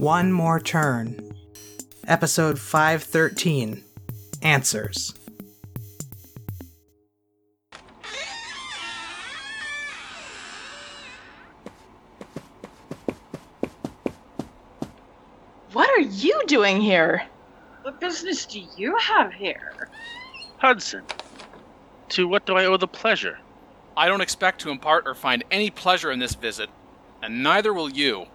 One More Turn. Episode 513 Answers. What are you doing here? What business do you have here? Hudson, to what do I owe the pleasure? I don't expect to impart or find any pleasure in this visit, and neither will you.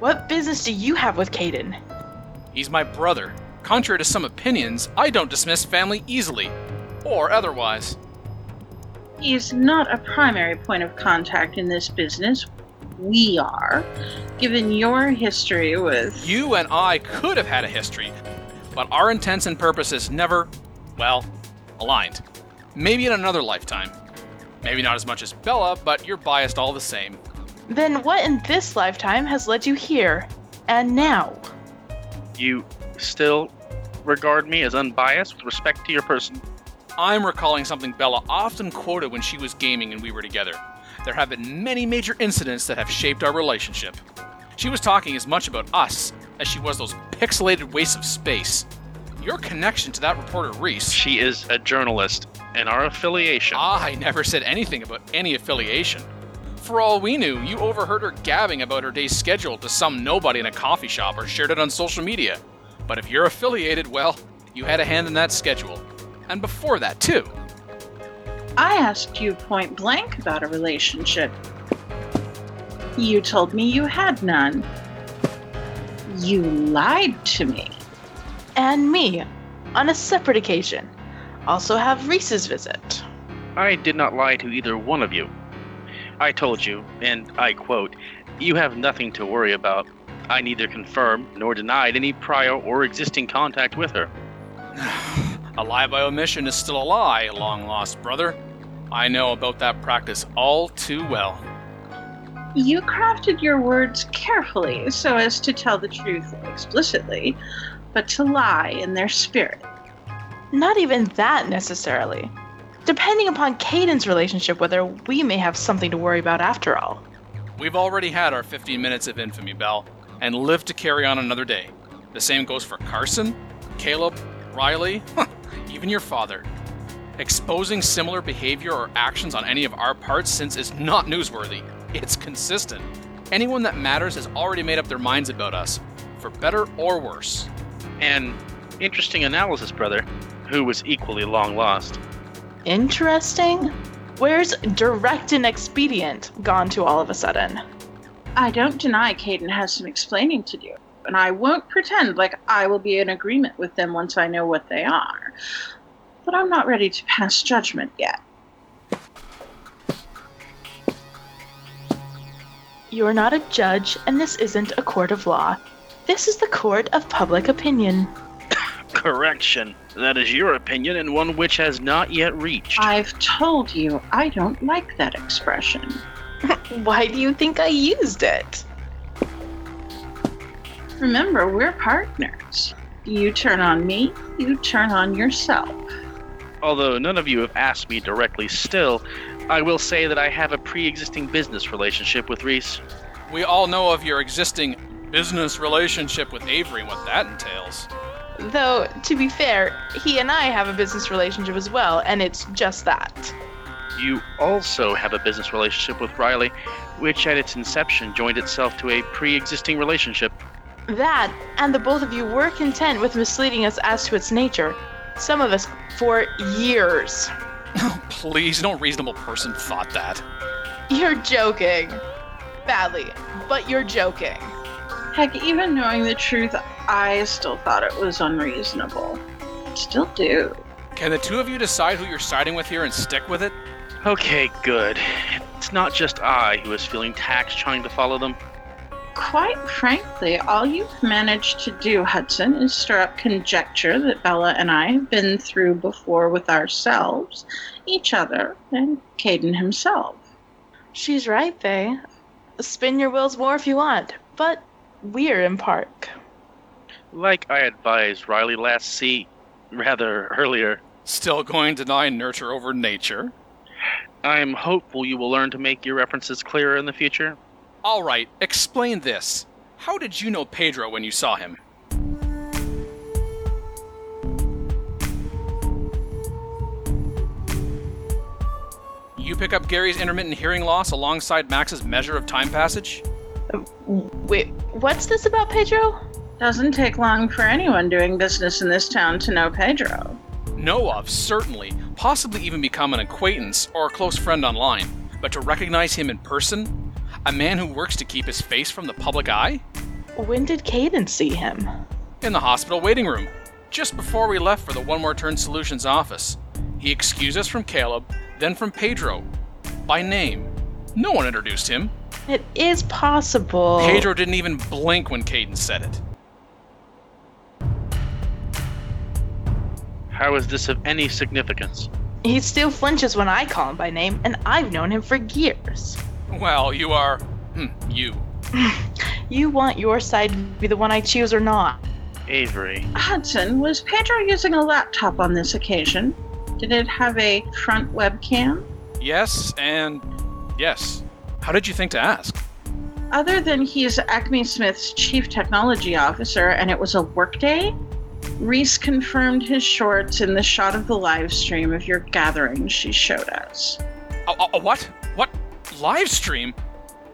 What business do you have with Caden? He's my brother. Contrary to some opinions, I don't dismiss family easily, or otherwise. He's not a primary point of contact in this business. We are. Given your history with. You and I could have had a history, but our intents and purposes never, well, aligned. Maybe in another lifetime. Maybe not as much as Bella, but you're biased all the same. Then what in this lifetime has led you here? And now? You still regard me as unbiased with respect to your person? I'm recalling something Bella often quoted when she was gaming and we were together. There have been many major incidents that have shaped our relationship. She was talking as much about us as she was those pixelated wastes of space. Your connection to that reporter Reese. She is a journalist, and our affiliation. Ah, I never said anything about any affiliation. For all we knew, you overheard her gabbing about her day's schedule to some nobody in a coffee shop or shared it on social media. But if you're affiliated, well, you had a hand in that schedule. And before that, too. I asked you point blank about a relationship. You told me you had none. You lied to me. And me, on a separate occasion. Also have Reese's visit. I did not lie to either one of you. I told you, and I quote, You have nothing to worry about. I neither confirmed nor denied any prior or existing contact with her. a lie by omission is still a lie, long lost brother. I know about that practice all too well. You crafted your words carefully so as to tell the truth explicitly, but to lie in their spirit. Not even that necessarily. Depending upon Caden's relationship with her, we may have something to worry about after all. We've already had our 15 minutes of infamy, Bell, and live to carry on another day. The same goes for Carson, Caleb, Riley, even your father. Exposing similar behavior or actions on any of our parts since is not newsworthy. It's consistent. Anyone that matters has already made up their minds about us, for better or worse. And interesting analysis, brother, who was equally long lost. Interesting? Where's direct and expedient gone to all of a sudden? I don't deny Caden has some explaining to do, and I won't pretend like I will be in agreement with them once I know what they are. But I'm not ready to pass judgment yet. You are not a judge, and this isn't a court of law. This is the court of public opinion. Correction. That is your opinion, and one which has not yet reached. I've told you I don't like that expression. Why do you think I used it? Remember, we're partners. You turn on me, you turn on yourself. Although none of you have asked me directly still, I will say that I have a pre existing business relationship with Reese. We all know of your existing business relationship with Avery and what that entails. Though, to be fair, he and I have a business relationship as well, and it's just that. You also have a business relationship with Riley, which at its inception joined itself to a pre existing relationship. That, and the both of you were content with misleading us as to its nature. Some of us for years. Oh, please, no reasonable person thought that. You're joking. Badly, but you're joking. Heck, even knowing the truth, I still thought it was unreasonable. Still do. Can the two of you decide who you're siding with here and stick with it? Okay, good. It's not just I who is feeling taxed trying to follow them. Quite frankly, all you've managed to do, Hudson, is stir up conjecture that Bella and I have been through before with ourselves, each other, and Caden himself. She's right, Faye. Spin your wheels more if you want, but we're in park. Like I advised Riley last see, rather earlier. Still going to deny nurture over nature? I'm hopeful you will learn to make your references clearer in the future. All right, explain this. How did you know Pedro when you saw him? You pick up Gary's intermittent hearing loss alongside Max's measure of time passage? Uh, Wait, what's this about Pedro? Doesn't take long for anyone doing business in this town to know Pedro. Know of, certainly. Possibly even become an acquaintance or a close friend online. But to recognize him in person? A man who works to keep his face from the public eye? When did Caden see him? In the hospital waiting room, just before we left for the One More Turn Solutions office. He excused us from Caleb, then from Pedro. By name. No one introduced him. It is possible. Pedro didn't even blink when Caden said it. How is this of any significance? He still flinches when I call him by name, and I've known him for years. Well, you are. Hmm, you. You want your side to be the one I choose or not? Avery. Hudson, was Pedro using a laptop on this occasion? Did it have a front webcam? Yes, and yes. How did you think to ask? Other than he's Acme Smith's chief technology officer and it was a workday, Reese confirmed his shorts in the shot of the live stream of your gathering she showed us. A, a- a what? What? Live stream?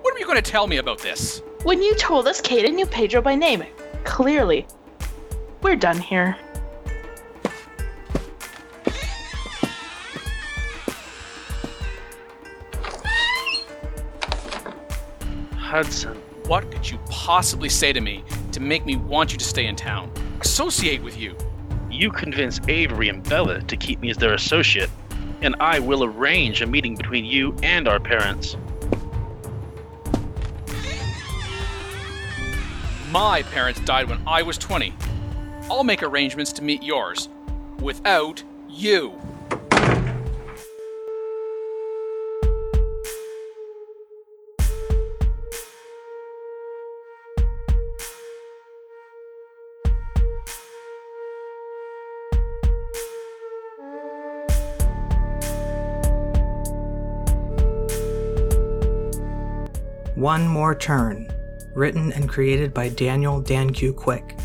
What are you going to tell me about this? When you told us Caden knew Pedro by name, clearly. We're done here. Hudson. What could you possibly say to me to make me want you to stay in town? Associate with you? You convince Avery and Bella to keep me as their associate, and I will arrange a meeting between you and our parents. My parents died when I was 20. I'll make arrangements to meet yours. Without you. One More Turn, written and created by Daniel Dan Q. Quick,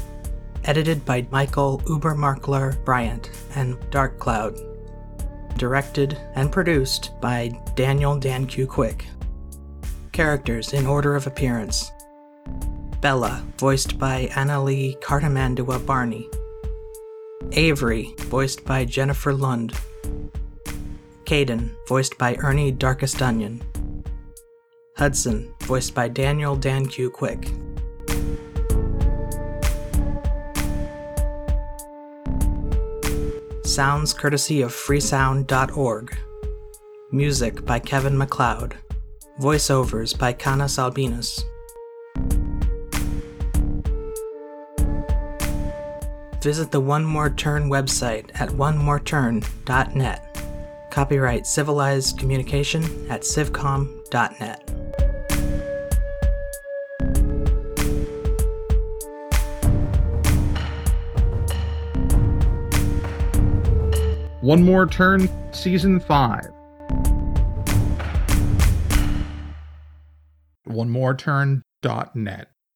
edited by Michael Ubermarkler Bryant and Dark Cloud, directed and produced by Daniel Dan Q. Quick. Characters in order of appearance Bella, voiced by Annalie Cartamandua Barney. Avery, voiced by Jennifer Lund. Caden, voiced by Ernie Darkest Onion. Hudson, voiced by Daniel Dan Q. Quick. Sounds courtesy of freesound.org. Music by Kevin MacLeod. Voiceovers by Canas Albinus. Visit the One More Turn website at onemoreturn.net. Copyright Civilized Communication at civcom.net. One More Turn, Season 5. One More OneMoreTurn.net.